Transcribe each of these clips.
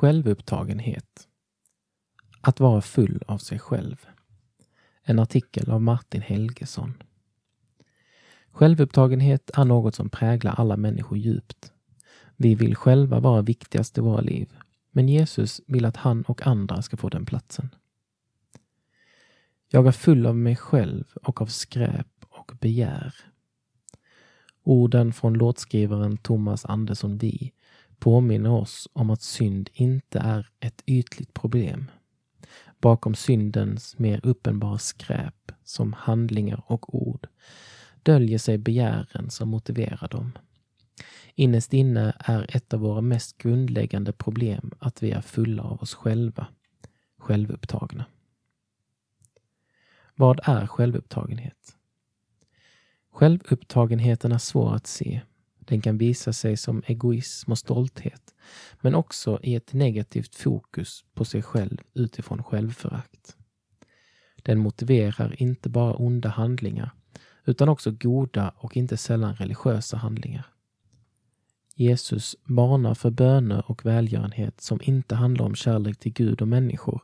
Självupptagenhet. Att vara full av sig själv. En artikel av Martin Helgesson. Självupptagenhet är något som präglar alla människor djupt. Vi vill själva vara viktigast i våra liv, men Jesus vill att han och andra ska få den platsen. Jag är full av mig själv och av skräp och begär. Orden från låtskrivaren Thomas Andersson Vi påminner oss om att synd inte är ett ytligt problem. Bakom syndens mer uppenbara skräp, som handlingar och ord, döljer sig begären som motiverar dem. Innerst inne är ett av våra mest grundläggande problem att vi är fulla av oss själva, självupptagna. Vad är självupptagenhet? Självupptagenheten är svår att se. Den kan visa sig som egoism och stolthet, men också i ett negativt fokus på sig själv utifrån självförakt. Den motiverar inte bara onda handlingar, utan också goda och inte sällan religiösa handlingar. Jesus varnar för böner och välgörenhet som inte handlar om kärlek till Gud och människor,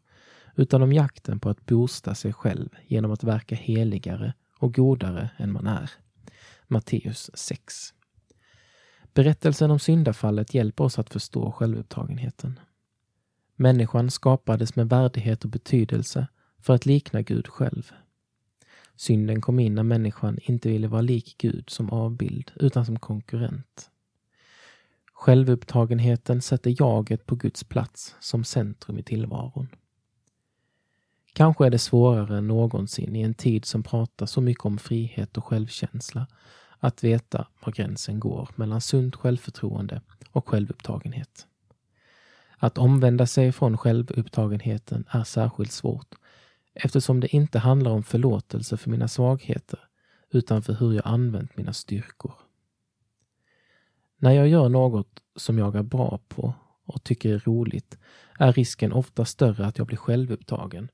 utan om jakten på att boosta sig själv genom att verka heligare och godare än man är. Matteus 6. Berättelsen om syndafallet hjälper oss att förstå självupptagenheten. Människan skapades med värdighet och betydelse för att likna Gud själv. Synden kom in när människan inte ville vara lik Gud som avbild, utan som konkurrent. Självupptagenheten sätter jaget på Guds plats som centrum i tillvaron. Kanske är det svårare än någonsin i en tid som pratar så mycket om frihet och självkänsla att veta var gränsen går mellan sunt självförtroende och självupptagenhet. Att omvända sig från självupptagenheten är särskilt svårt eftersom det inte handlar om förlåtelse för mina svagheter utan för hur jag använt mina styrkor. När jag gör något som jag är bra på och tycker är roligt är risken ofta större att jag blir självupptagen.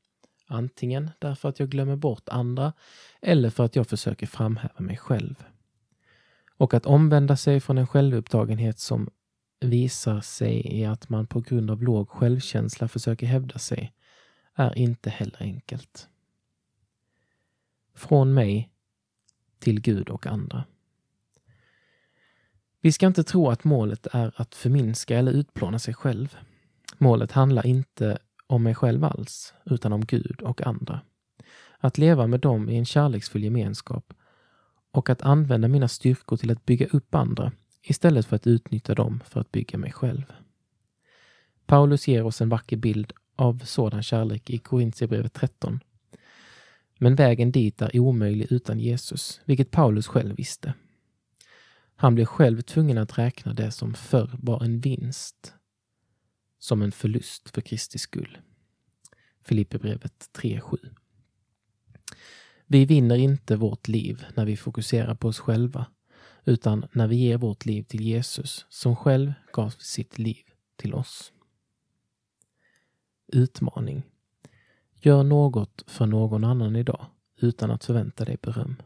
Antingen därför att jag glömmer bort andra eller för att jag försöker framhäva mig själv. Och att omvända sig från en självupptagenhet som visar sig i att man på grund av låg självkänsla försöker hävda sig är inte heller enkelt. Från mig till Gud och andra. Vi ska inte tro att målet är att förminska eller utplåna sig själv. Målet handlar inte om mig själv alls, utan om Gud och andra. Att leva med dem i en kärleksfull gemenskap och att använda mina styrkor till att bygga upp andra istället för att utnyttja dem för att bygga mig själv. Paulus ger oss en vacker bild av sådan kärlek i Korintierbrevet 13. Men vägen dit är omöjlig utan Jesus, vilket Paulus själv visste. Han blev själv tvungen att räkna det som förr var en vinst som en förlust för Kristi skull. Filipperbrevet 3.7. Vi vinner inte vårt liv när vi fokuserar på oss själva, utan när vi ger vårt liv till Jesus som själv gav sitt liv till oss. Utmaning. Gör något för någon annan idag utan att förvänta dig beröm.